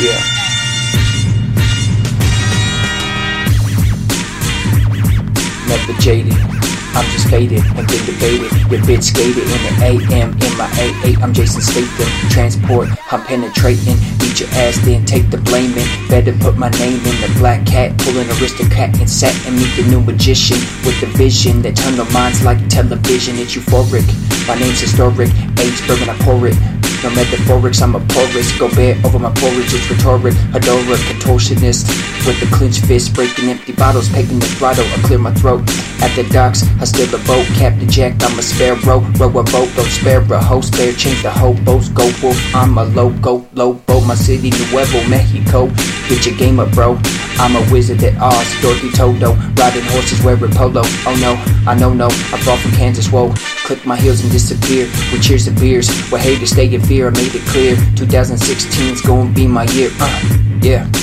Yeah. Never jaded. I'm just faded and been debated. Your bitch skated in the AM in my A8. I'm Jason Statham. Transport, I'm penetrating. Beat your ass, then take the blaming. Better put my name in the black cat. Pull an aristocrat and sat and meet the new magician with the vision that turn the minds like television. It's euphoric. My name's historic. Age bourbon, I pour it. No metaphorics, I'm a porous. Go bare over my porridge, it's rhetoric. Adora, contortionist. With the clenched fist, breaking empty bottles, pegging the throttle, I clear my throat. At the docks, I steal the boat. Captain Jack, I'm a sparrow. Row a boat, don't spare a hoe. Spare, change the hobos. Go wolf, I'm a loco. Lobo, my city, Nuevo Mexico. Get your game up, bro. I'm a wizard at Oz, Dorothy Toto. Riding horses, wearing polo. Oh no, I know no. I fall from Kansas, whoa. Click my heels and disappear. With cheers and beers. Where haters stay in fear, I made it clear. 2016's gonna be my year. Uh, yeah.